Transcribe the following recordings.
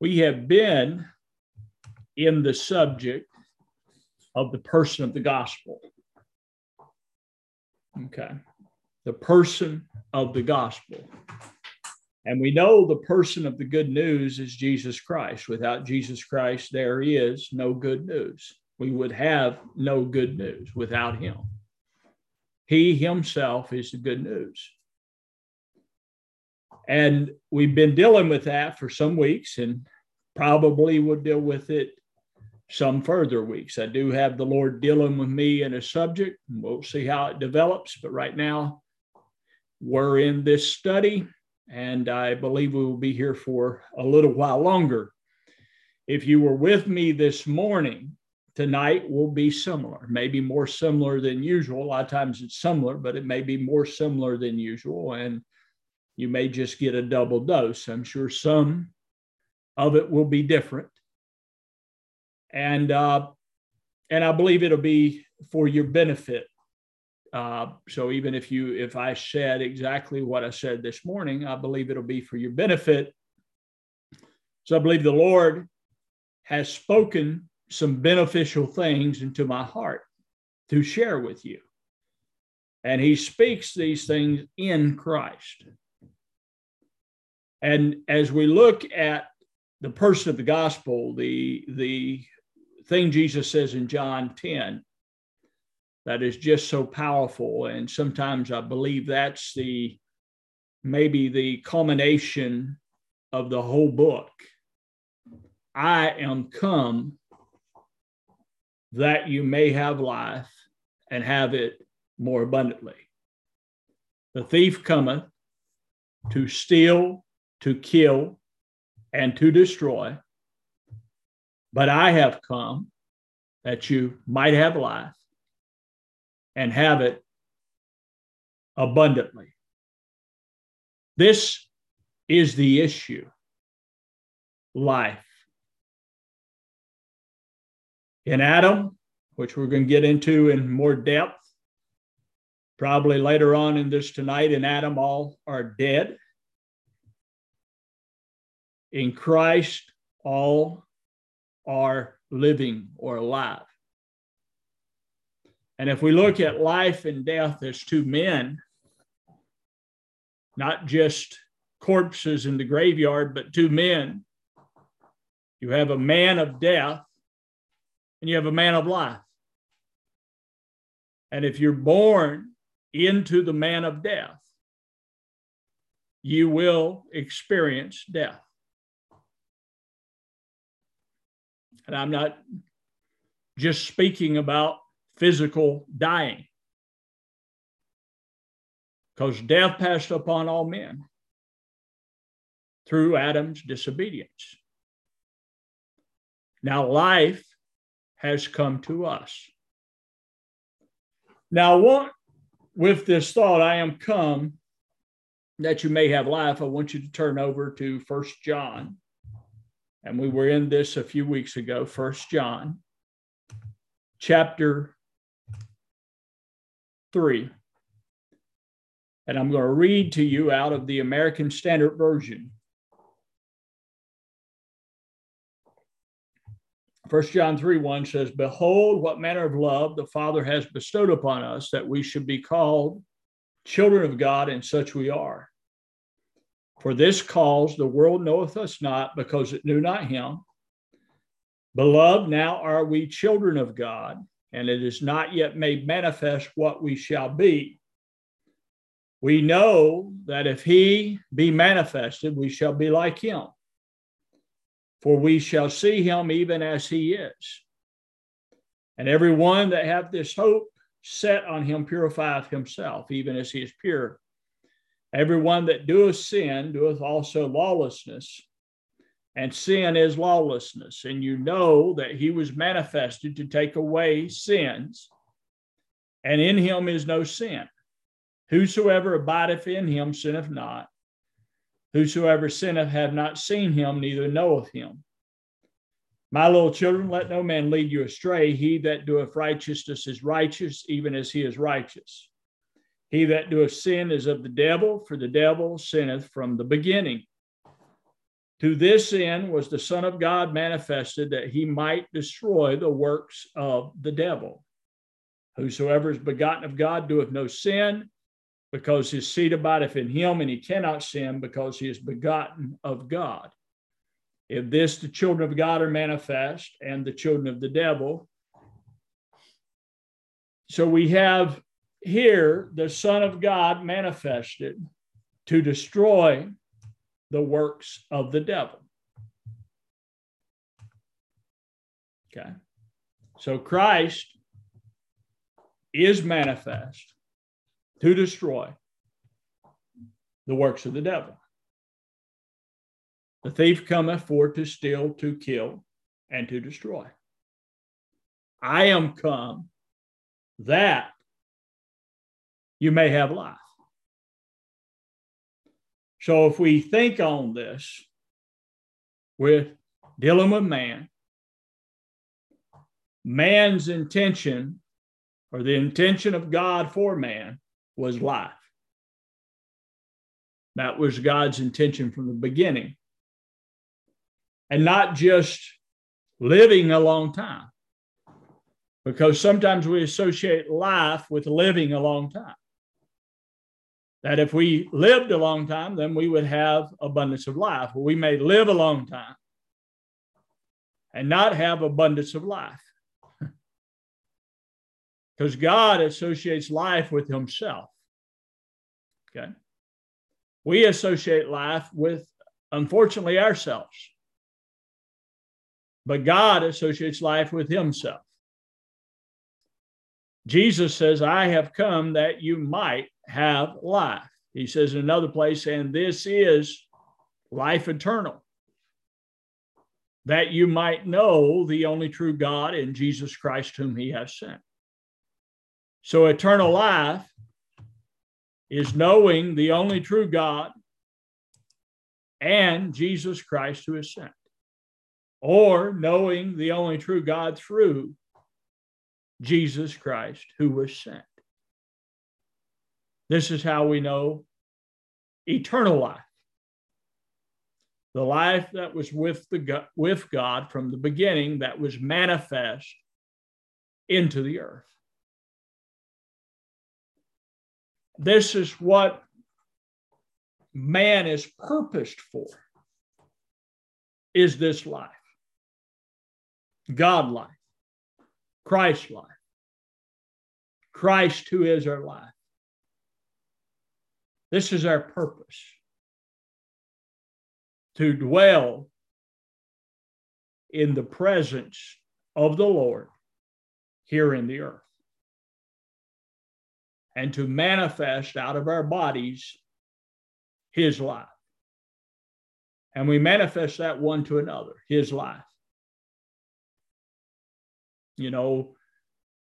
We have been in the subject of the person of the gospel. Okay. The person of the gospel. And we know the person of the good news is Jesus Christ. Without Jesus Christ, there is no good news. We would have no good news without him. He himself is the good news. And we've been dealing with that for some weeks and probably will deal with it some further weeks. I do have the Lord dealing with me in a subject, and we'll see how it develops. But right now, we're in this study, and I believe we will be here for a little while longer. If you were with me this morning, tonight will be similar, maybe more similar than usual. A lot of times it's similar, but it may be more similar than usual. And you may just get a double dose. I'm sure some of it will be different and uh, and I believe it'll be for your benefit. Uh, so even if you if I said exactly what I said this morning, I believe it'll be for your benefit. So I believe the Lord has spoken some beneficial things into my heart to share with you. And he speaks these things in Christ. And as we look at the person of the gospel, the the thing Jesus says in John 10 that is just so powerful. And sometimes I believe that's the maybe the culmination of the whole book. I am come that you may have life and have it more abundantly. The thief cometh to steal, to kill, and to destroy. But I have come that you might have life and have it abundantly. This is the issue life. In Adam, which we're going to get into in more depth, probably later on in this tonight, in Adam, all are dead. In Christ, all are living or alive. And if we look at life and death as two men, not just corpses in the graveyard, but two men, you have a man of death and you have a man of life. And if you're born into the man of death, you will experience death. And I'm not just speaking about physical dying, because death passed upon all men through Adam's disobedience. Now, life has come to us. Now, what, with this thought, I am come that you may have life, I want you to turn over to First John and we were in this a few weeks ago, First John, chapter 3. And I'm going to read to you out of the American Standard Version. First John 3 1 says, Behold, what manner of love the Father has bestowed upon us that we should be called children of God, and such we are. For this cause the world knoweth us not, because it knew not him. Beloved, now are we children of God, and it is not yet made manifest what we shall be. We know that if he be manifested, we shall be like him, for we shall see him even as he is. And every one that hath this hope set on him purifieth himself, even as he is pure. Everyone that doeth sin doeth also lawlessness, and sin is lawlessness. And you know that he was manifested to take away sins, and in him is no sin. Whosoever abideth in him sinneth not. Whosoever sinneth hath not seen him, neither knoweth him. My little children, let no man lead you astray. He that doeth righteousness is righteous, even as he is righteous. He that doeth sin is of the devil, for the devil sinneth from the beginning. To this end was the Son of God manifested that he might destroy the works of the devil. Whosoever is begotten of God doeth no sin, because his seed abideth in him, and he cannot sin because he is begotten of God. If this the children of God are manifest, and the children of the devil. So we have here the Son of God manifested to destroy the works of the devil. Okay. So Christ is manifest to destroy the works of the devil. The thief cometh for to steal, to kill, and to destroy. I am come that you may have life. So if we think on this with dealing with man, man's intention or the intention of God for man was life. That was God's intention from the beginning. And not just living a long time, because sometimes we associate life with living a long time that if we lived a long time, then we would have abundance of life. We may live a long time and not have abundance of life. Because God associates life with Himself. Okay. We associate life with, unfortunately, ourselves. But God associates life with Himself. Jesus says, I have come that you might have life. He says in another place, and this is life eternal, that you might know the only true God in Jesus Christ, whom he has sent. So, eternal life is knowing the only true God and Jesus Christ, who is sent, or knowing the only true God through Jesus Christ, who was sent. This is how we know eternal life. The life that was with the with God from the beginning that was manifest into the earth. This is what man is purposed for. Is this life? God life, Christ life, Christ who is our life. This is our purpose to dwell in the presence of the Lord here in the earth and to manifest out of our bodies his life. And we manifest that one to another, his life. You know,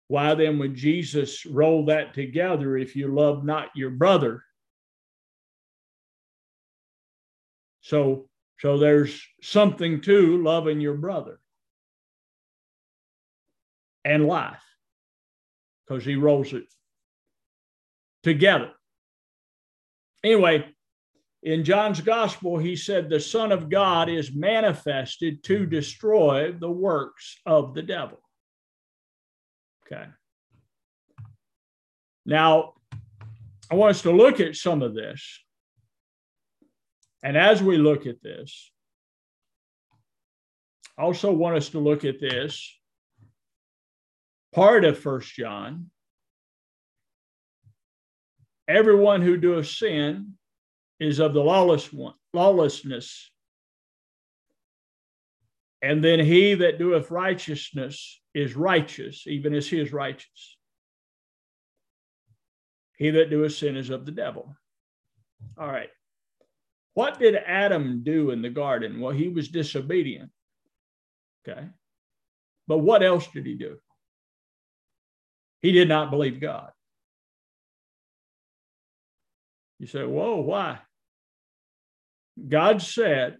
why then would Jesus roll that together if you love not your brother? So, so there's something to loving your brother and life because he rolls it together. Anyway, in John's gospel, he said, The Son of God is manifested to destroy the works of the devil. Okay. Now, I want us to look at some of this and as we look at this, I also want us to look at this part of First John. Everyone who doeth sin is of the lawless one, lawlessness. And then he that doeth righteousness is righteous, even as he is righteous. He that doeth sin is of the devil. All right. What did Adam do in the garden? Well, he was disobedient. Okay. But what else did he do? He did not believe God. You say, whoa, why? God said,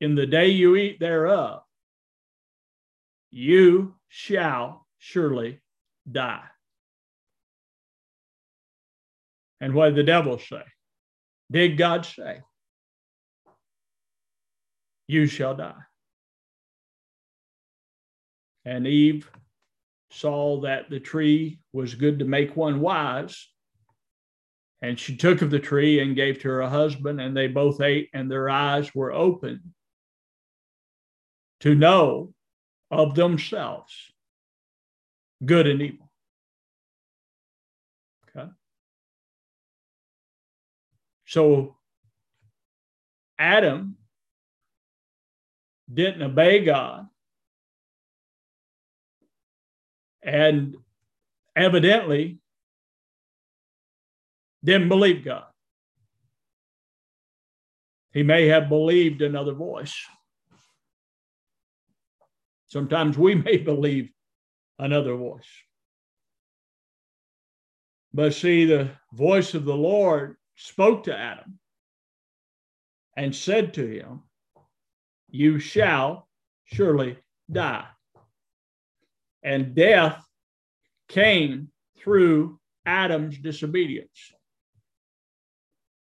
in the day you eat thereof, you shall surely die. And what did the devil say? Did God say? you shall die. And Eve saw that the tree was good to make one wise. And she took of the tree and gave to her husband, and they both ate, and their eyes were open to know of themselves good and evil. So Adam didn't obey God and evidently didn't believe God. He may have believed another voice. Sometimes we may believe another voice. But see, the voice of the Lord spoke to Adam and said to him, You shall surely die. And death came through Adam's disobedience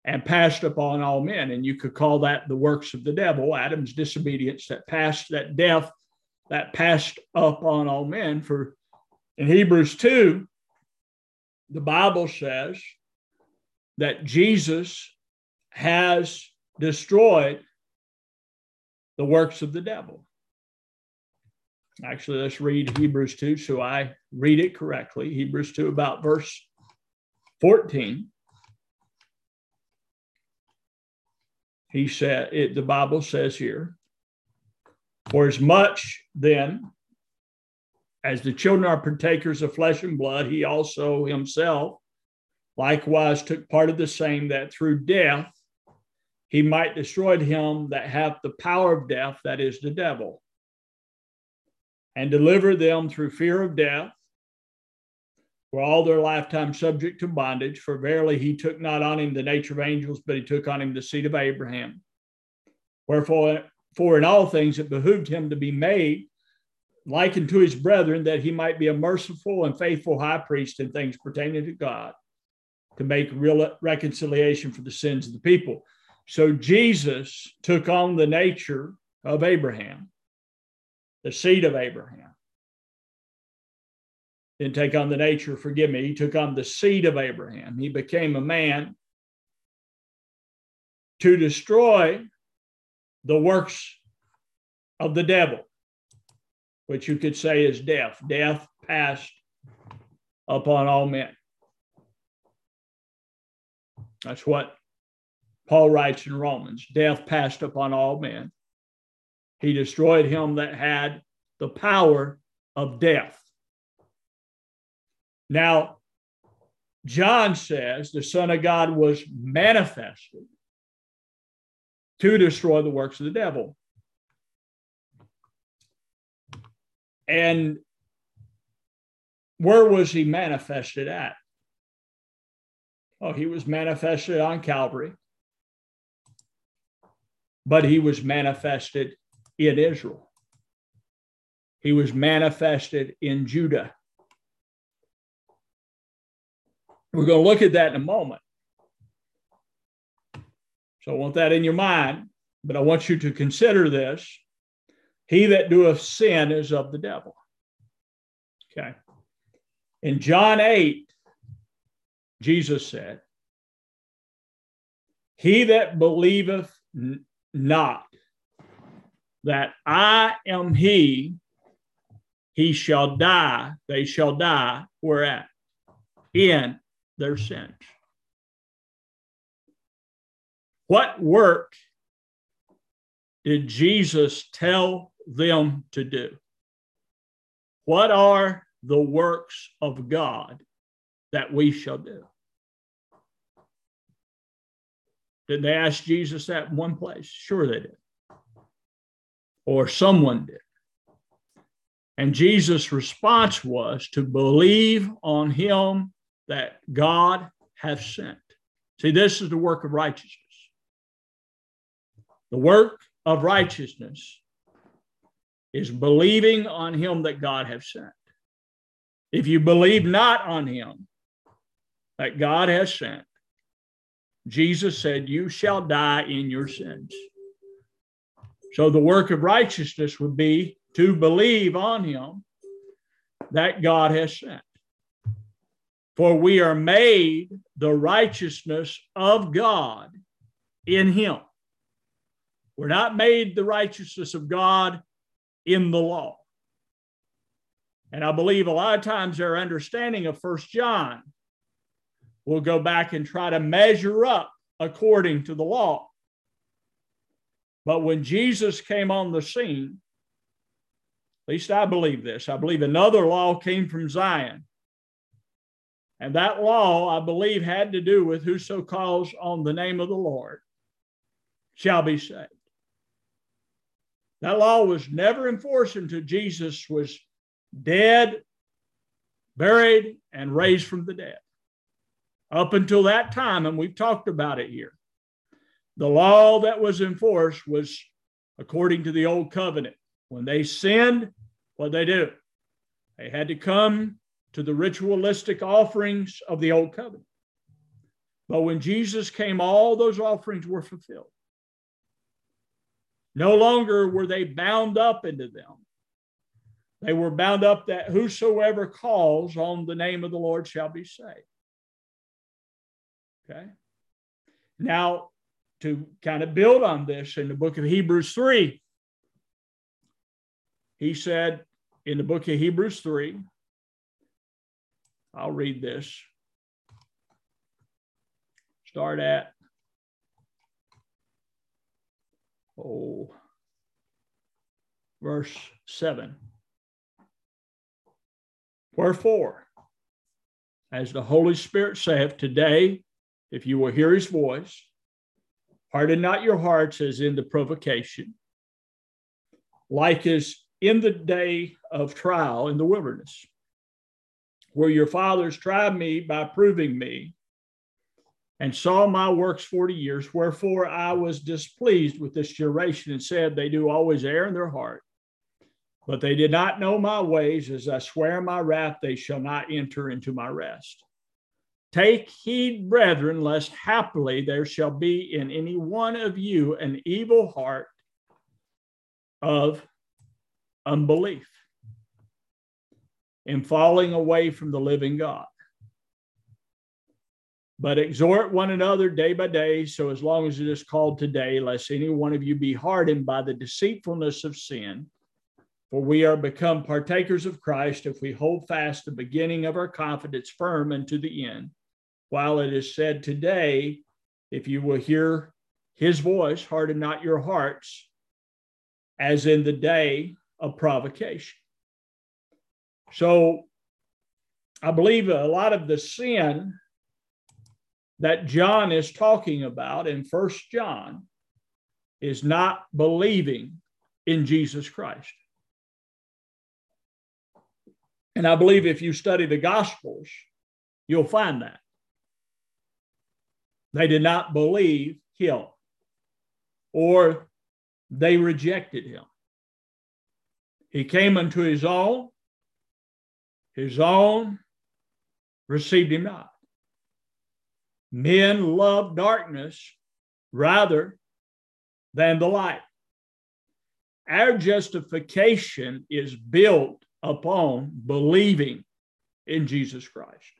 and passed upon all men. And you could call that the works of the devil, Adam's disobedience that passed, that death that passed upon all men. For in Hebrews 2, the Bible says that Jesus has destroyed the works of the devil. Actually, let's read Hebrews 2 so I read it correctly. Hebrews 2, about verse 14. He said, it, the Bible says here, for as much then as the children are partakers of flesh and blood, he also himself likewise took part of the same, that through death he might destroy him that hath the power of death, that is the devil, and deliver them through fear of death, for all their lifetime subject to bondage. For verily he took not on him the nature of angels, but he took on him the seed of Abraham. Wherefore, for in all things it behooved him to be made like unto his brethren, that he might be a merciful and faithful high priest in things pertaining to God, to make real reconciliation for the sins of the people. So Jesus took on the nature of Abraham, the seed of Abraham. Didn't take on the nature, forgive me, he took on the seed of Abraham. He became a man to destroy the works of the devil, which you could say is death. Death passed upon all men. That's what Paul writes in Romans death passed upon all men. He destroyed him that had the power of death. Now, John says the Son of God was manifested to destroy the works of the devil. And where was he manifested at? Oh, he was manifested on Calvary, but he was manifested in Israel. He was manifested in Judah. We're going to look at that in a moment. So I want that in your mind, but I want you to consider this. He that doeth sin is of the devil. Okay. In John 8, Jesus said, He that believeth not that I am he, he shall die, they shall die, whereat? In their sins. What work did Jesus tell them to do? What are the works of God that we shall do? Did they ask Jesus that in one place? Sure, they did. Or someone did. And Jesus' response was to believe on him that God hath sent. See, this is the work of righteousness. The work of righteousness is believing on him that God has sent. If you believe not on him that God has sent, Jesus said, You shall die in your sins. So the work of righteousness would be to believe on him that God has sent. For we are made the righteousness of God in him. We're not made the righteousness of God in the law. And I believe a lot of times our understanding of First John will go back and try to measure up according to the law. But when Jesus came on the scene, at least I believe this, I believe another law came from Zion. And that law, I believe, had to do with whoso calls on the name of the Lord shall be saved. That law was never enforced until Jesus was dead, buried, and raised from the dead. Up until that time, and we've talked about it here, the law that was enforced was according to the old covenant. When they sinned, what they do? They had to come to the ritualistic offerings of the old covenant. But when Jesus came, all those offerings were fulfilled. No longer were they bound up into them. They were bound up that whosoever calls on the name of the Lord shall be saved. Okay. Now, to kind of build on this in the book of Hebrews 3, he said in the book of Hebrews 3, I'll read this. Start at, oh, verse 7. Wherefore, as the Holy Spirit saith, today, if you will hear his voice, harden not your hearts as in the provocation, like as in the day of trial in the wilderness, where your fathers tried me by proving me and saw my works 40 years. Wherefore I was displeased with this generation and said, They do always err in their heart but they did not know my ways, as I swear in my wrath, they shall not enter into my rest. Take heed, brethren, lest haply there shall be in any one of you an evil heart of unbelief in falling away from the living God. But exhort one another day by day, so as long as it is called today, lest any one of you be hardened by the deceitfulness of sin. For we are become partakers of Christ if we hold fast the beginning of our confidence firm unto the end. While it is said today, if you will hear his voice, harden not your hearts, as in the day of provocation. So I believe a lot of the sin that John is talking about in First John is not believing in Jesus Christ. And I believe if you study the Gospels, you'll find that. They did not believe him or they rejected him. He came unto his own, his own received him not. Men love darkness rather than the light. Our justification is built upon believing in Jesus Christ.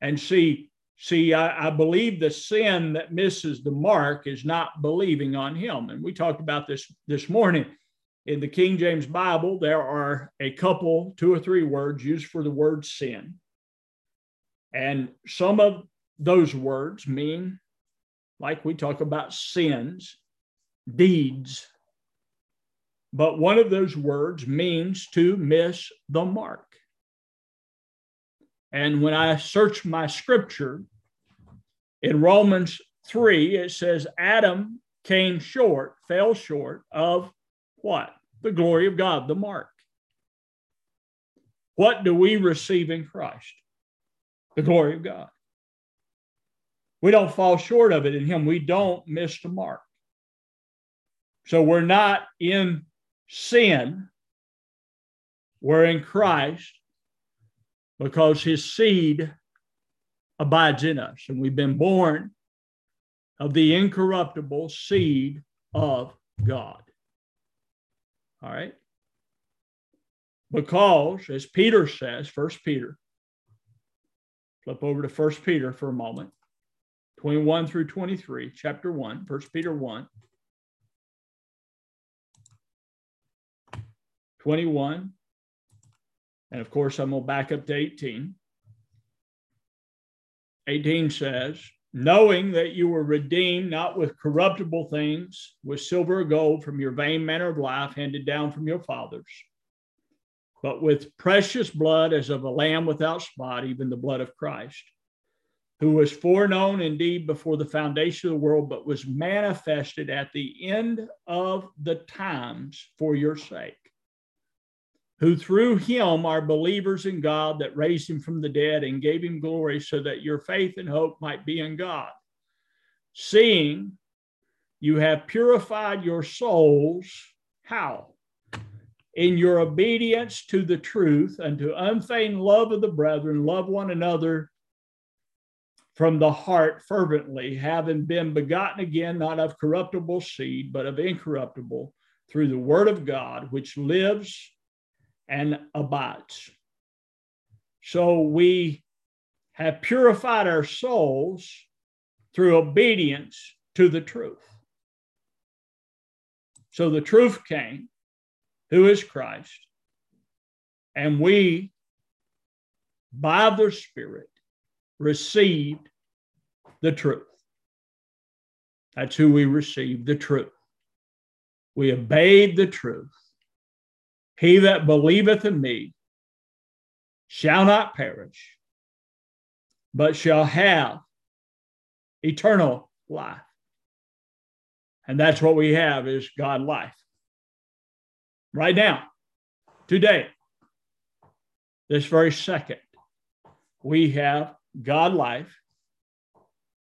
And see, see, I, I, believe the sin that misses the mark is not believing on him. And we talked about this this morning. In the King James Bible, there are a couple, two or three words used for the word sin. And some of those words mean, like we talk about sins, deeds, but one of those words means to miss the mark. And when I search my scripture in Romans 3, it says Adam came short, fell short of what? The glory of God, the mark. What do we receive in Christ? The glory of God. We don't fall short of it in Him. We don't miss the mark. So we're not in sin, we're in Christ because his seed abides in us. And we've been born of the incorruptible seed of God. All right. Because, as Peter says, First Peter, flip over to First Peter for a moment, 21 through 23, chapter 1, First Peter 1. 21. And of course, I'm going to back up to 18. 18 says, knowing that you were redeemed not with corruptible things, with silver or gold from your vain manner of life handed down from your fathers, but with precious blood as of a lamb without spot, even the blood of Christ, who was foreknown indeed before the foundation of the world, but was manifested at the end of the times for your sake who through him are believers in God that raised him from the dead and gave him glory, so that your faith and hope might be in God. Seeing you have purified your souls, how? In your obedience to the truth and to unfeigned love of the brethren, love one another from the heart fervently, having been begotten again, not of corruptible seed, but of incorruptible, through the word of God, which lives and abides. So we have purified our souls through obedience to the truth. So the truth came, who is Christ, and we, by the Spirit, received the truth. That's who we received the truth. We obeyed the truth he that believeth in me shall not perish, but shall have eternal life. And that's what we have is God life. Right now, today, this very second, we have God life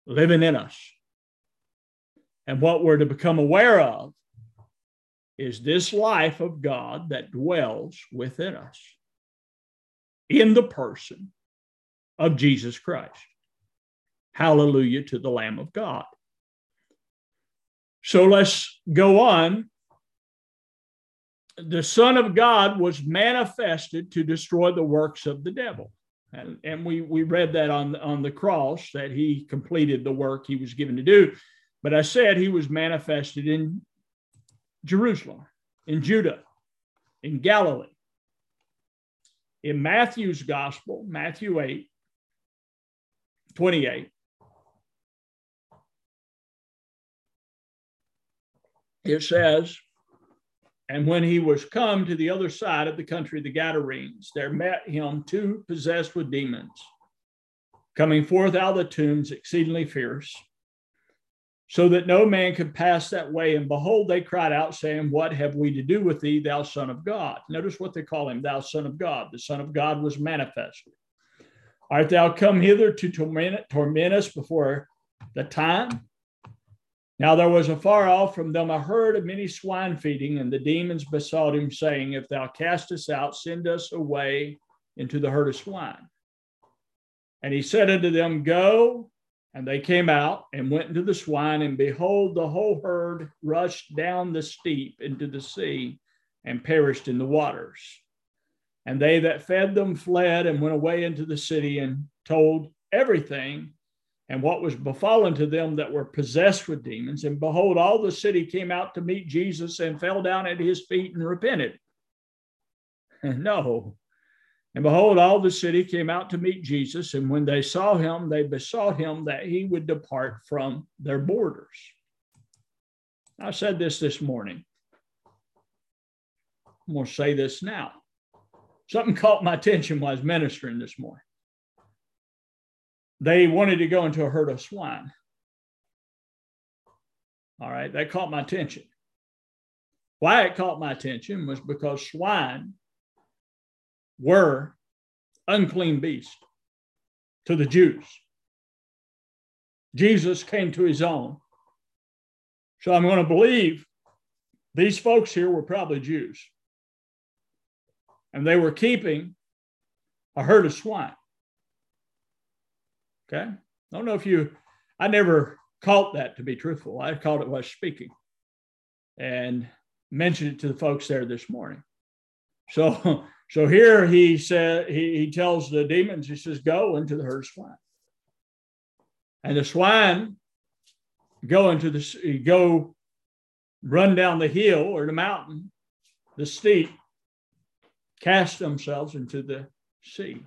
living in us. And what we're to become aware of is this life of God that dwells within us in the person of Jesus Christ. Hallelujah to the Lamb of God. So let's go on. The Son of God was manifested to destroy the works of the devil. And, and we, we read that on, on the cross that he completed the work he was given to do. But I said he was manifested in Jerusalem, in Judah, in Galilee. In Matthew's gospel, Matthew 8, 28, it says, And when he was come to the other side of the country, of the Gadarenes, there met him two possessed with demons, coming forth out of the tombs, exceedingly fierce so that no man could pass that way. And behold, they cried out, saying, What have we to do with thee, thou Son of God? Notice what they call him, thou Son of God. The Son of God was manifested. Art thou come hither to torment, torment us before the time? Now there was afar off from them a herd of many swine feeding, and the demons besought him, saying, If thou cast us out, send us away into the herd of swine. And he said unto them, Go and they came out and went into the swine, and behold, the whole herd rushed down the steep into the sea and perished in the waters. And they that fed them fled and went away into the city and told everything and what was befallen to them that were possessed with demons. And behold, all the city came out to meet Jesus and fell down at his feet and repented. no, and behold, all the city came out to meet Jesus. And when they saw him, they besought him that he would depart from their borders. I said this this morning. I'm going to say this now. Something caught my attention while I was ministering this morning. They wanted to go into a herd of swine. All right, that caught my attention. Why it caught my attention was because swine were unclean beasts to the Jews. Jesus came to his own. So I'm going to believe these folks here were probably Jews. And they were keeping a herd of swine. Okay. I don't know if you, I never caught that to be truthful. I caught it while speaking. and mentioned it to the folks there this morning. So, so here he said he, he tells the demons, he says, go into the herd swine. And the swine go into the go run down the hill or the mountain, the steep, cast themselves into the sea.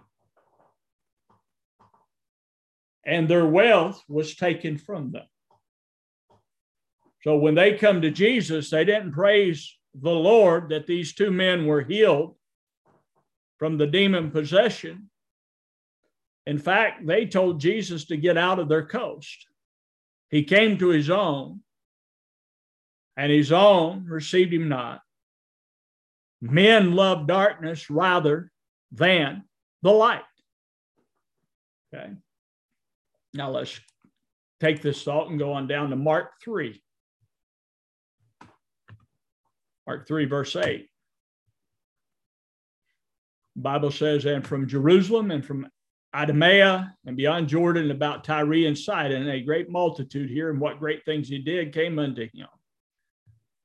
And their wealth was taken from them. So when they come to Jesus, they didn't praise the Lord that these two men were healed from the demon possession. In fact, they told Jesus to get out of their coast. He came to his own, and his own received him not. Men love darkness rather than the light. Okay. Now let's take this thought and go on down to Mark 3. Mark 3, verse 8. Bible says, and from Jerusalem and from Idumea and beyond Jordan, about Tyre and Sidon, a great multitude here, and what great things he did came unto him.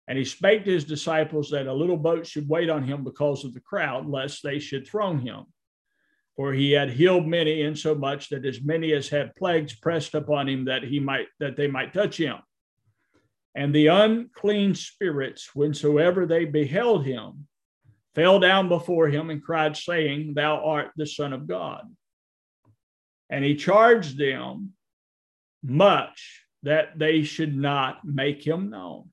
And he spake to his disciples that a little boat should wait on him because of the crowd, lest they should throne him. For he had healed many, insomuch that as many as had plagues pressed upon him that he might that they might touch him. And the unclean spirits, whensoever they beheld him, fell down before him and cried, saying, Thou art the Son of God. And he charged them much that they should not make him known.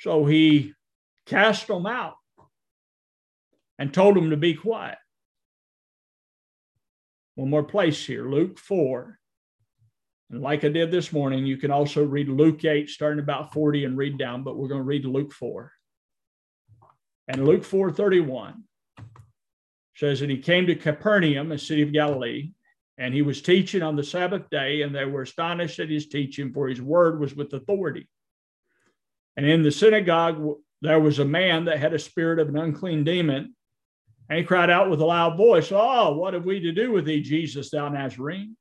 So he cast them out and told them to be quiet. One more place here, Luke 4, and like I did this morning, you can also read Luke 8, starting about 40 and read down, but we're going to read Luke 4. And Luke 4 31 says that he came to Capernaum, a city of Galilee, and he was teaching on the Sabbath day, and they were astonished at his teaching, for his word was with authority. And in the synagogue, there was a man that had a spirit of an unclean demon, and he cried out with a loud voice, Oh, what have we to do with thee, Jesus, thou Nazarene?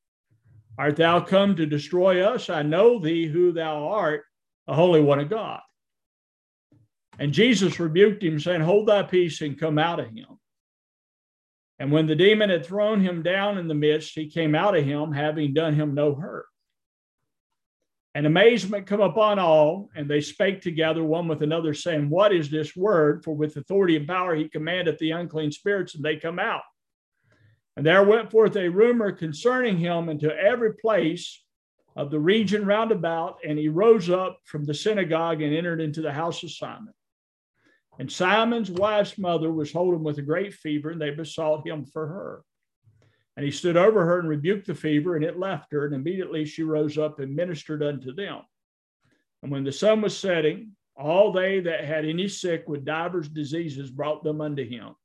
Art thou come to destroy us? I know thee who thou art, the Holy One of God. And Jesus rebuked him, saying, Hold thy peace and come out of him. And when the demon had thrown him down in the midst, he came out of him, having done him no hurt. And amazement come upon all, and they spake together one with another, saying, What is this word? For with authority and power he commandeth the unclean spirits, and they come out. And there went forth a rumor concerning him into every place of the region round about, and he rose up from the synagogue and entered into the house of Simon. And Simon's wife's mother was holding with a great fever, and they besought him for her. And he stood over her and rebuked the fever, and it left her. And immediately she rose up and ministered unto them. And when the sun was setting, all they that had any sick with divers diseases brought them unto him.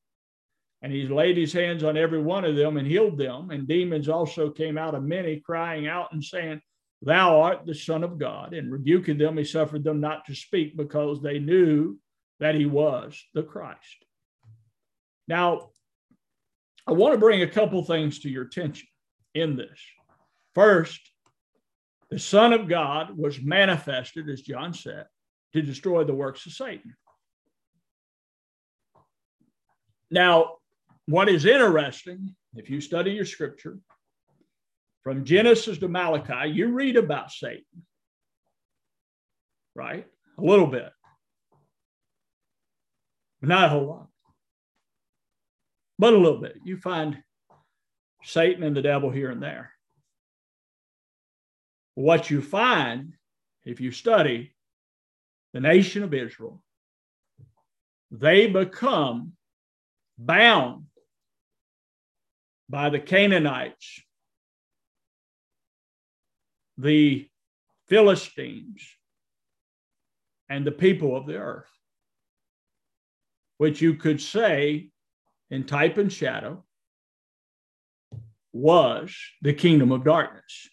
And he laid his hands on every one of them and healed them. And demons also came out of many, crying out and saying, Thou art the Son of God. And rebuking them, he suffered them not to speak because they knew that he was the Christ. Now, I want to bring a couple things to your attention in this. First, the Son of God was manifested, as John said, to destroy the works of Satan. Now, what is interesting, if you study your scripture, from Genesis to Malachi, you read about Satan, right? A little bit, but not a whole lot, but a little bit. You find Satan and the devil here and there. What you find, if you study the nation of Israel, they become bound by the Canaanites, the Philistines, and the people of the earth, which you could say in type and shadow was the kingdom of darkness.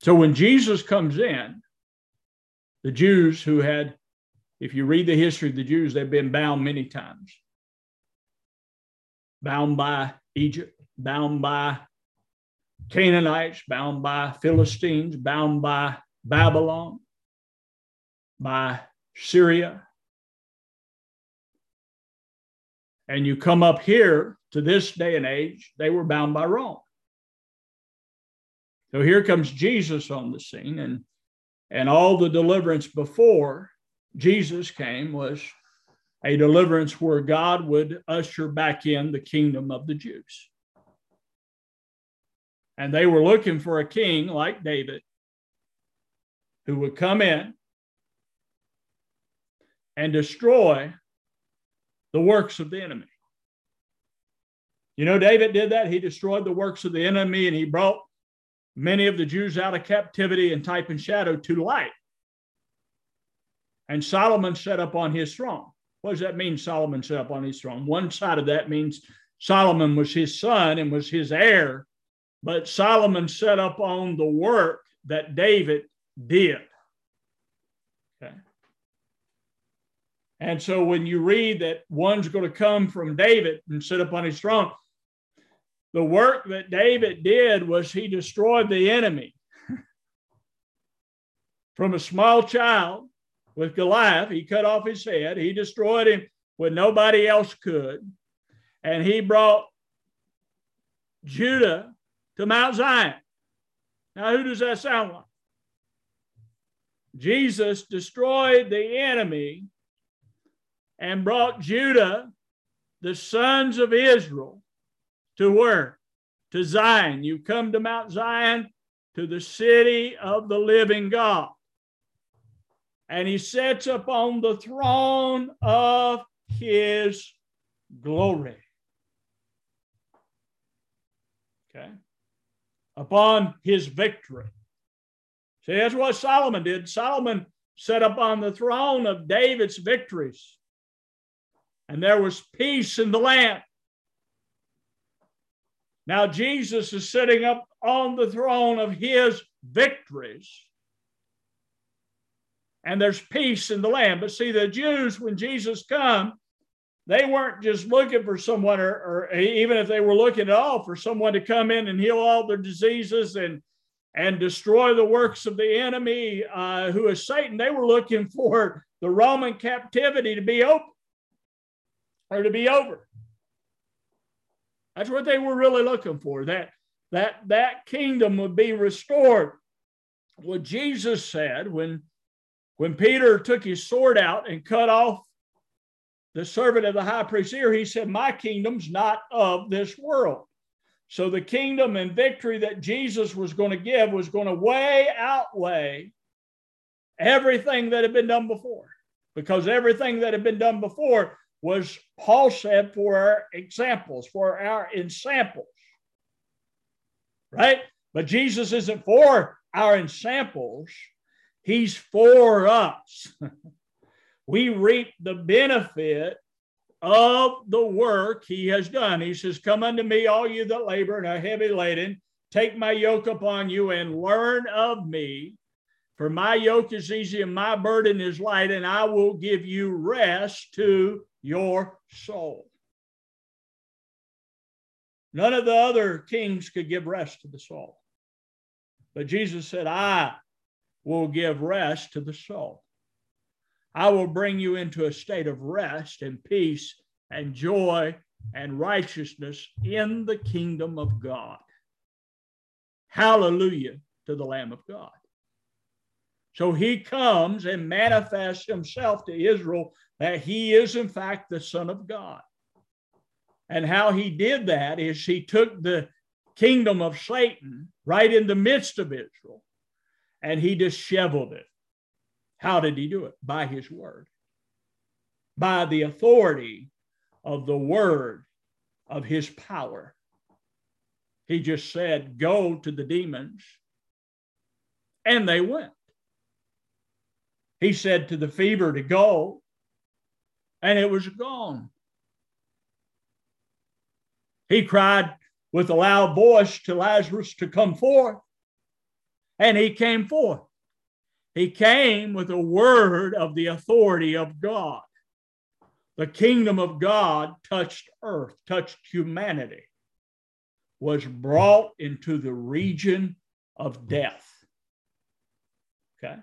So when Jesus comes in, the Jews who had, if you read the history of the Jews, they've been bound many times bound by Egypt, bound by Canaanites, bound by Philistines, bound by Babylon, by Syria. And you come up here to this day and age, they were bound by Rome. So here comes Jesus on the scene, and, and all the deliverance before Jesus came was a deliverance where God would usher back in the kingdom of the Jews. And they were looking for a king like David who would come in and destroy the works of the enemy. You know, David did that. He destroyed the works of the enemy and he brought many of the Jews out of captivity and type and shadow to light. And Solomon set up on his throne. What does that mean, Solomon set up on his throne? One side of that means Solomon was his son and was his heir, but Solomon set up on the work that David did. Okay. And so when you read that one's going to come from David and sit up on his throne, the work that David did was he destroyed the enemy. from a small child with Goliath, he cut off his head, he destroyed him when nobody else could, and he brought Judah to Mount Zion. Now, who does that sound like? Jesus destroyed the enemy and brought Judah, the sons of Israel, to where? To Zion. You come to Mount Zion, to the city of the living God. And he sits upon the throne of his glory. Okay. Upon his victory. See, that's what Solomon did. Solomon sat upon the throne of David's victories, and there was peace in the land. Now, Jesus is sitting up on the throne of his victories, and there's peace in the land. But see, the Jews, when Jesus come, they weren't just looking for someone, or, or even if they were looking at all, for someone to come in and heal all their diseases and and destroy the works of the enemy, uh, who is Satan. They were looking for the Roman captivity to be open to be over. That's what they were really looking for. That that that kingdom would be restored. What Jesus said when when Peter took his sword out and cut off the servant of the high priest ear, he said, "My kingdom's not of this world." So the kingdom and victory that Jesus was going to give was going to way outweigh everything that had been done before. Because everything that had been done before was, Paul said, for our examples, for our ensamples. Right? But Jesus isn't for our ensamples, He's for us. we reap the benefit of the work he has done. He says, Come unto me, all you that labor and are heavy laden, take my yoke upon you and learn of me. For my yoke is easy and my burden is light, and I will give you rest to your soul. None of the other kings could give rest to the soul. But Jesus said, I will give rest to the soul. I will bring you into a state of rest and peace and joy and righteousness in the kingdom of God. Hallelujah to the Lamb of God. So he comes and manifests himself to Israel that he is, in fact, the Son of God. And how he did that is he took the kingdom of Satan right in the midst of Israel and he disheveled it. How did he do it? By his word, by the authority of the word of his power. He just said, Go to the demons, and they went. He said to the fever to go, and it was gone. He cried with a loud voice to Lazarus to come forth, and he came forth. He came with a word of the authority of God. The kingdom of God touched earth, touched humanity, was brought into the region of death. Okay.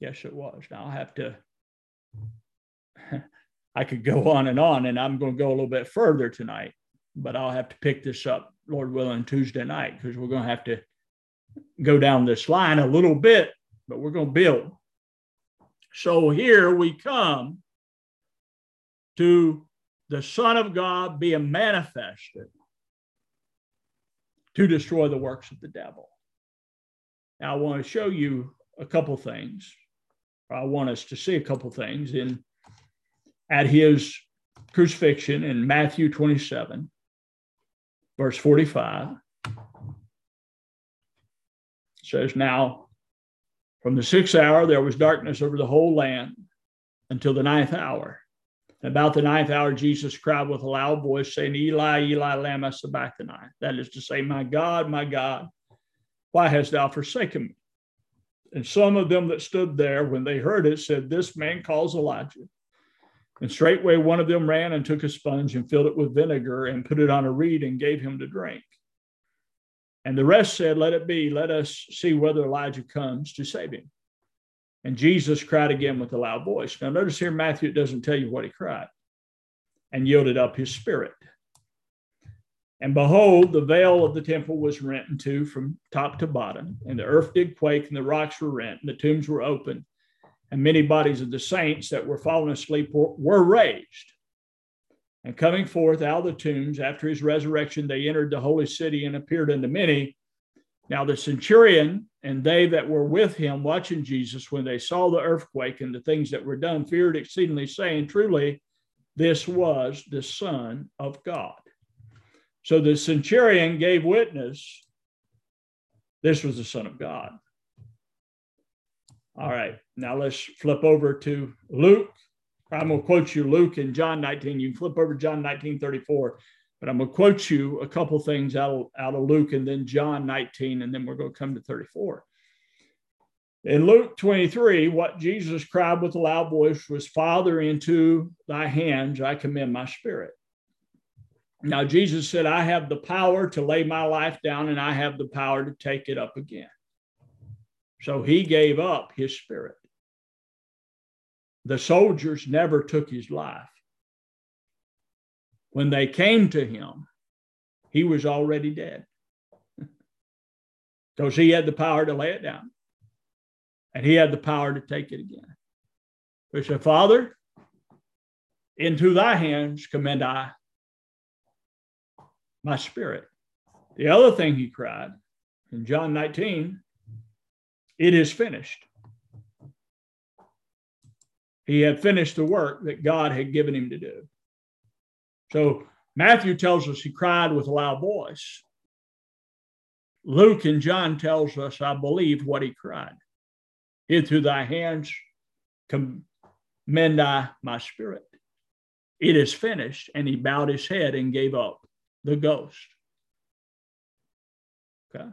Yes, it was. Now I have to, I could go on and on, and I'm going to go a little bit further tonight, but I'll have to pick this up, Lord willing, Tuesday night, because we're going to have to go down this line a little bit, but we're going to build. So here we come to the Son of God being manifested to destroy the works of the devil. Now, I want to show you a couple things. I want us to see a couple things in at his crucifixion in Matthew 27, verse 45. It says, Now from the sixth hour there was darkness over the whole land until the ninth hour. And about the ninth hour, Jesus cried with a loud voice, saying, Eli, Eli, lama sabachthani. That is to say, My God, my God, why hast thou forsaken me? And some of them that stood there, when they heard it, said, This man calls Elijah. And straightway one of them ran and took a sponge and filled it with vinegar and put it on a reed and gave him to drink. And the rest said, Let it be, let us see whether Elijah comes to save him. And Jesus cried again with a loud voice. Now, notice here, Matthew, doesn't tell you what he cried and yielded up his spirit. And behold, the veil of the temple was rent in two from top to bottom, and the earth did quake, and the rocks were rent, and the tombs were opened, and many bodies of the saints that were fallen asleep were raised. And coming forth out of the tombs after his resurrection, they entered the holy city and appeared unto many. Now the centurion and they that were with him watching Jesus, when they saw the earthquake and the things that were done, feared exceedingly, saying, Truly, this was the Son of God. So the centurion gave witness this was the Son of God. All right, now let's flip over to Luke. I'm going to quote you Luke and John 19. You flip over John 19, 34, but I'm going to quote you a couple things out of, out of Luke and then John 19, and then we're going to come to 34. In Luke 23, what Jesus cried with a loud voice was, Father, into thy hands I commend my spirit. Now, Jesus said, I have the power to lay my life down and I have the power to take it up again. So he gave up his spirit. The soldiers never took his life. When they came to him, he was already dead because he had the power to lay it down and he had the power to take it again. He said, Father, into thy hands commend I my spirit. The other thing he cried in John 19, it is finished. He had finished the work that God had given him to do. So Matthew tells us he cried with a loud voice. Luke and John tells us, I believe what he cried. Into thy hands commend I my spirit. It is finished. And he bowed his head and gave up the ghost. Okay.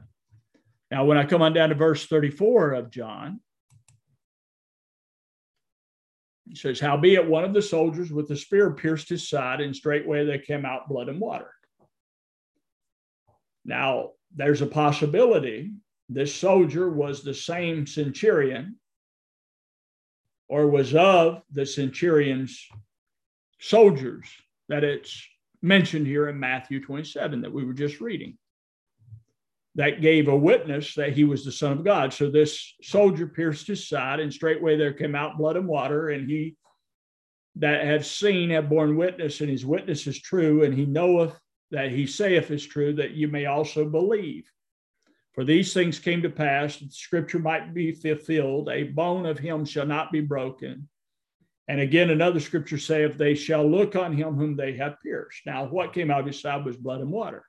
Now, when I come on down to verse 34 of John, it says, Howbeit one of the soldiers with the spear pierced his side, and straightway there came out blood and water. Now, there's a possibility this soldier was the same centurion or was of the centurion's soldiers that it's mentioned here in Matthew 27 that we were just reading. That gave a witness that he was the Son of God. So this soldier pierced his side, and straightway there came out blood and water, and he that have seen have borne witness, and his witness is true, and he knoweth that he saith is true, that you may also believe. For these things came to pass, that scripture might be fulfilled, a bone of him shall not be broken. And again, another scripture saith, They shall look on him whom they have pierced. Now, what came out of his side was blood and water.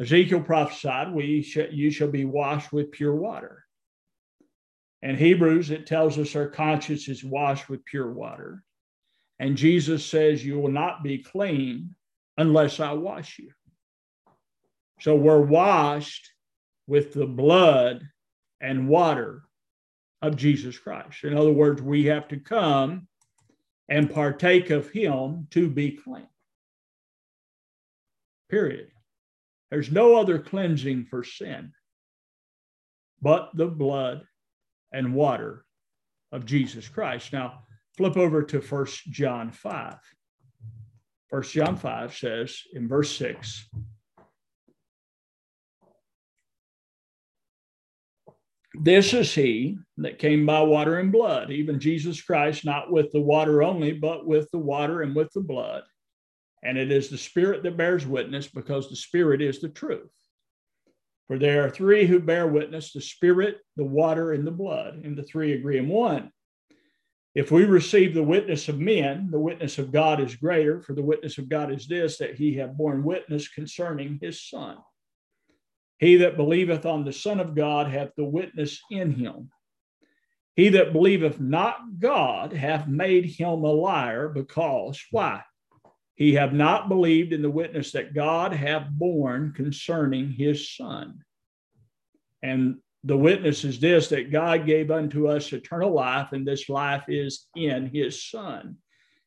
Ezekiel prophesied, we sh- You shall be washed with pure water. In Hebrews, it tells us our conscience is washed with pure water. And Jesus says, You will not be clean unless I wash you. So we're washed with the blood and water of Jesus Christ. In other words, we have to come and partake of Him to be clean. Period. There's no other cleansing for sin. but the blood and water of Jesus Christ. Now, flip over to First John 5. First John 5 says in verse 6 This is he that came by water and blood, even Jesus Christ, not with the water only, but with the water and with the blood. And it is the Spirit that bears witness because the Spirit is the truth. For there are three who bear witness the Spirit, the water, and the blood, and the three agree in one. If we receive the witness of men, the witness of God is greater, for the witness of God is this, that he have borne witness concerning his Son. He that believeth on the Son of God hath the witness in him. He that believeth not God hath made him a liar, because why? He have not believed in the witness that God hath borne concerning his Son. And the witness is this that God gave unto us eternal life, and this life is in his Son.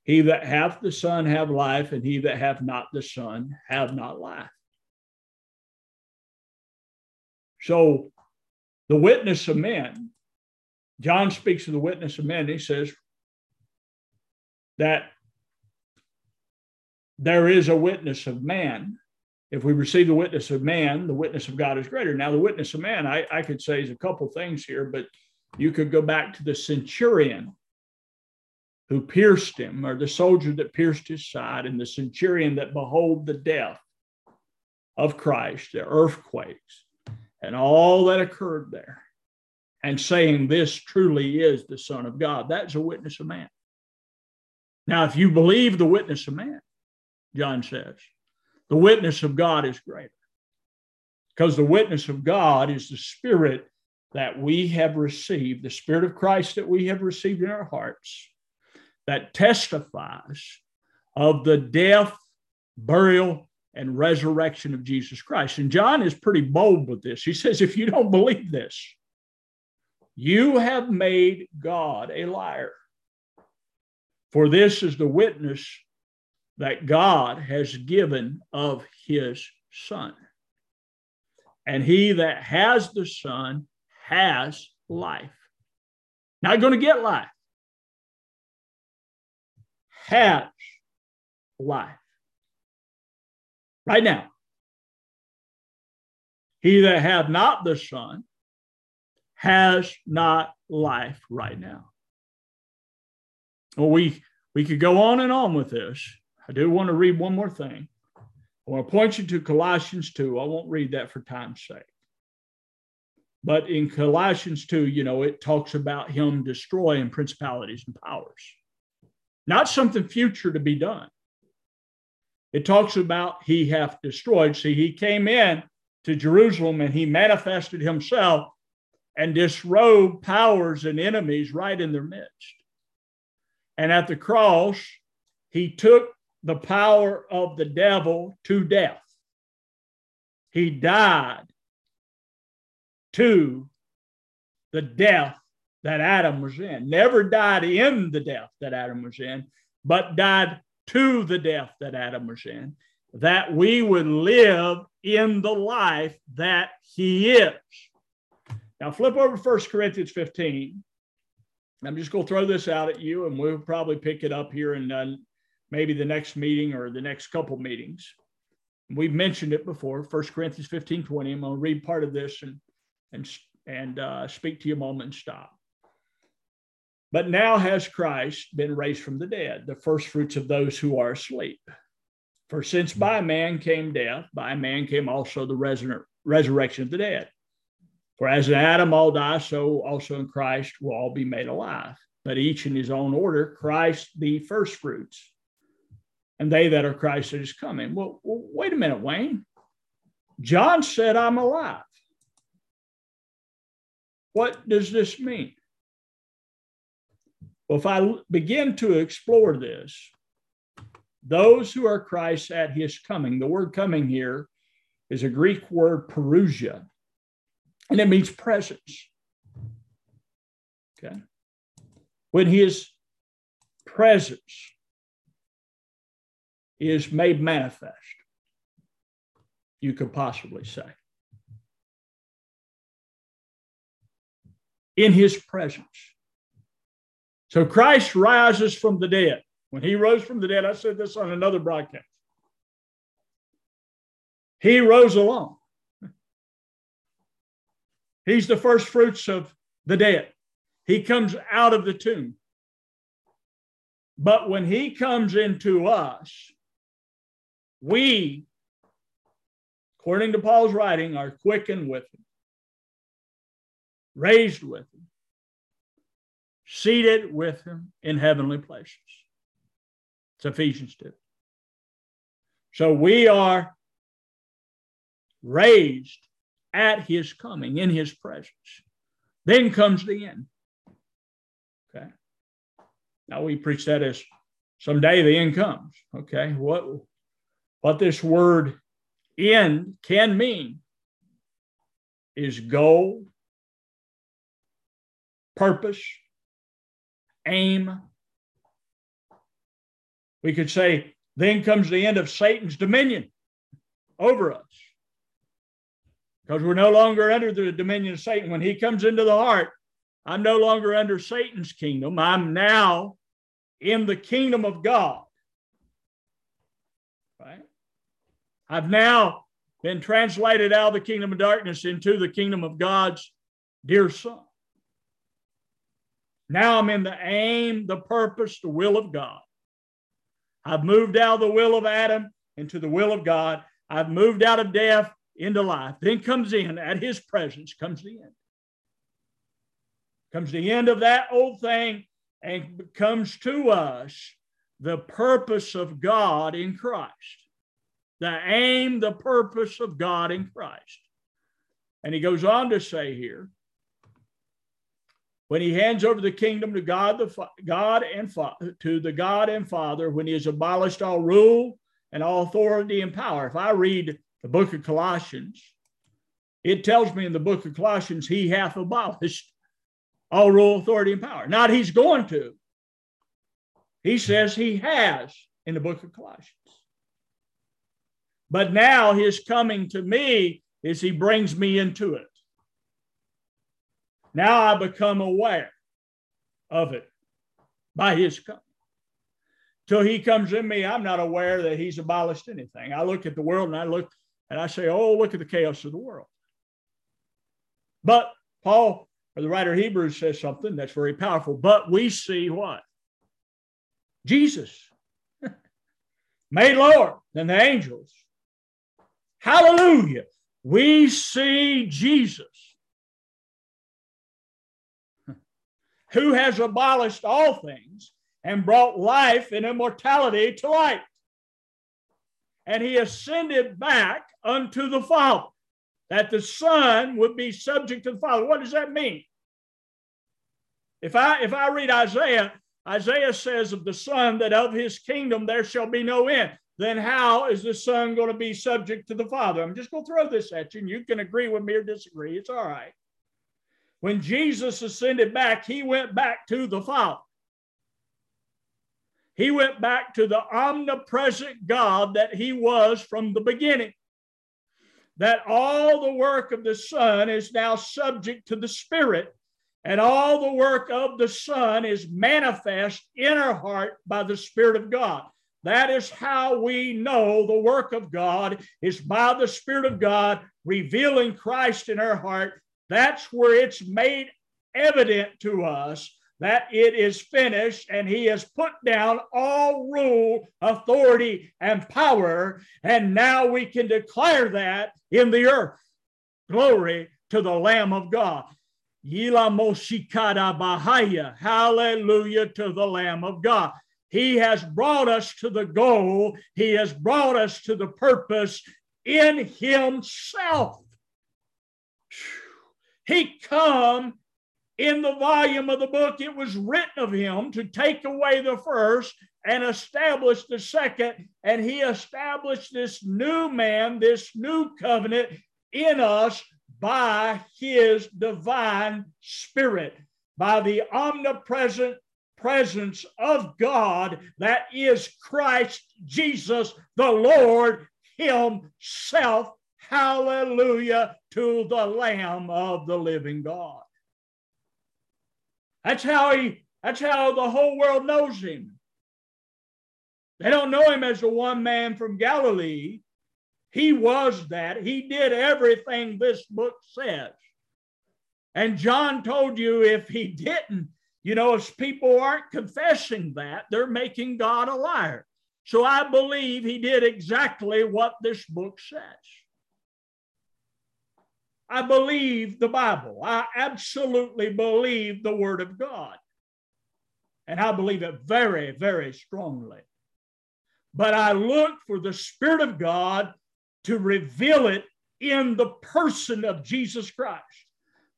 He that hath the Son have life, and he that hath not the Son have not life. So the witness of men, John speaks of the witness of men. He says that there is a witness of man. If we receive the witness of man, the witness of God is greater. Now, the witness of man, I, I could say is a couple things here, but you could go back to the centurion who pierced him, or the soldier that pierced his side, and the centurion that behold the death of Christ, the earthquakes, and all that occurred there, and saying, This truly is the Son of God. That's a witness of man. Now, if you believe the witness of man, John says, the witness of God is greater. Because the witness of God is the Spirit that we have received, the Spirit of Christ that we have received in our hearts, that testifies of the death, burial, and resurrection of Jesus Christ. And John is pretty bold with this. He says, if you don't believe this, you have made God a liar. For this is the witness that God has given of his Son. And he that has the Son has life. Not going to get life, has life right now. He that hath not the Son has not life right now. Well, we we could go on and on with this. I do want to read one more thing. I want to point you to Colossians 2. I won't read that for time's sake. But in Colossians 2, you know, it talks about him destroying principalities and powers. Not something future to be done it talks about he hath destroyed. See, he came in to Jerusalem and he manifested himself and disrobed powers and enemies right in their midst. And at the cross, he took the power of the devil to death. He died to the death that Adam was in. Never died in the death that Adam was in, but died to the death that Adam was in, that we would live in the life that he is. Now, flip over 1 Corinthians 15. I'm just going to throw this out at you, and we'll probably pick it up here in uh, maybe the next meeting or the next couple meetings. We've mentioned it before, 1 Corinthians 15 20. I'm going to read part of this and, and, and uh, speak to you a moment and stop. But now has Christ been raised from the dead, the first fruits of those who are asleep. For since hmm. by man came death, by man came also the resur- resurrection of the dead. For as in Adam all die, so also in Christ will all be made alive, but each in his own order, Christ the first fruits, and they that are Christ that is coming. Well, well wait a minute, Wayne. John said, I'm alive. What does this mean? Well, if I begin to explore this, those who are Christ at his coming, the word coming here is a Greek word parousia, and it means presence. Okay. When his presence is made manifest, you could possibly say. in his presence. So Christ rises from the dead. When he rose from the dead, I said this on another broadcast. He rose alone. He's the first fruits of the dead. He comes out of the tomb. But when he comes into us, we, according to Paul's writing, are quickened with him, raised with him, seated with him in heavenly places. It's Ephesians 2. So we are raised at his coming, in his presence. Then comes the end. Okay. Now we preach that as someday the end comes. Okay. What what this word end can mean is goal, purpose, aim. We could say, then comes the end of Satan's dominion over us because we're no longer under the dominion of Satan. When he comes into the heart, I'm no longer under Satan's kingdom. I'm now in the kingdom of God. Right? I've now been translated out of the kingdom of darkness into the kingdom of God's dear Son. Now I'm in the aim, the purpose, the will of God. I've moved out of the will of Adam into the will of God. I've moved out of death into life. Then comes in, at his presence comes the end. Comes the end of that old thing and comes to us the purpose of God in Christ. The aim, the purpose of God in Christ. And he goes on to say here, when he hands over the kingdom to God, the God and to the God and Father, when he has abolished all rule and all authority and power. If I read the book of Colossians, it tells me in the book of Colossians, he hath abolished all rule, authority, and power. Not he's going to. He says he has in the book of Colossians. But now his coming to me is he brings me into it. Now I become aware of it by his coming till he comes in me, I'm not aware that he's abolished anything. I look at the world and I look and I say, oh, look at the chaos of the world. But Paul, or the writer of Hebrews, says something that's very powerful. But we see what? Jesus, made lower than the angels. Hallelujah. We see Jesus, who has abolished all things and brought life and immortality to light. And he ascended back unto the Father, that the Son would be subject to the Father. What does that mean? If I if I read Isaiah, Isaiah says of the Son that of his kingdom there shall be no end. Then how is the Son going to be subject to the Father? I'm just going to throw this at you, and you can agree with me or disagree. It's all right. When Jesus ascended back, he went back to the Father. He went back to the omnipresent God that he was from the beginning that all the work of the Son is now subject to the Spirit, and all the work of the Son is manifest in our heart by the Spirit of God. That is how we know the work of God is by the Spirit of God revealing Christ in our heart. That's where it's made evident to us that it is finished, and he has put down all rule, authority, and power. And now we can declare that in the earth. Glory to the Lamb of God. Yilamoshikada Bahaya. Hallelujah to the Lamb of God. He has brought us to the goal. He has brought us to the purpose in Himself. He come in the volume of the book, it was written of him to take away the first and establish the second. And he established this new man, this new covenant in us by his divine spirit, by the omnipresent presence of God that is Christ Jesus, the Lord Himself. Hallelujah to the Lamb of the living God. That's how he, that's how the whole world knows him. They don't know him as the one man from Galilee. He was that. He did everything this book says. And John told you if he didn't, you know, if people aren't confessing that, they're making God a liar. So I believe he did exactly what this book says. I believe the Bible. I absolutely believe the Word of God. And I believe it very, very strongly. But I look for the Spirit of God to reveal it in the person of Jesus Christ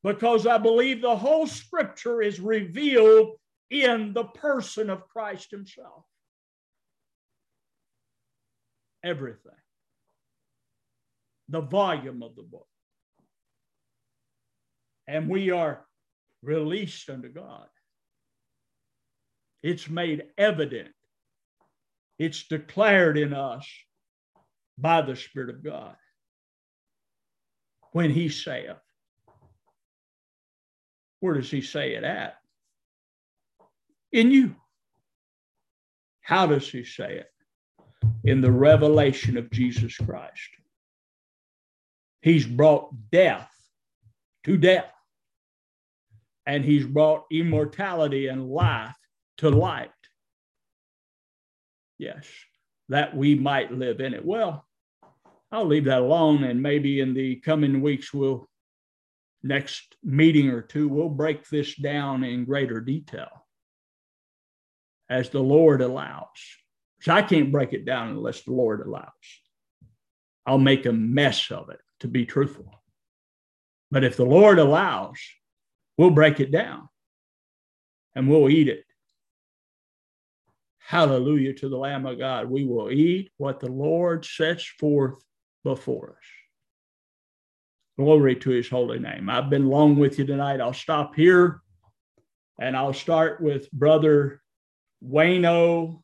because I believe the whole scripture is revealed in the person of Christ Himself. Everything. The volume of the book. And we are released unto God. It's made evident, it's declared in us by the Spirit of God when He saith, where does he say it at? In you. How does he say it? In the revelation of Jesus Christ. He's brought death to death, and he's brought immortality and life to light. Yes, that we might live in it. Well, I'll leave that alone, and maybe in the coming weeks we'll next meeting or two, we'll break this down in greater detail as the Lord allows. So I can't break it down unless the Lord allows. I'll make a mess of it, to be truthful. But if the Lord allows, we'll break it down and we'll eat it. Hallelujah to the Lamb of God. We will eat what the Lord sets forth before us. Glory to his holy name. I've been long with you tonight. I'll stop here and I'll start with Brother Wayno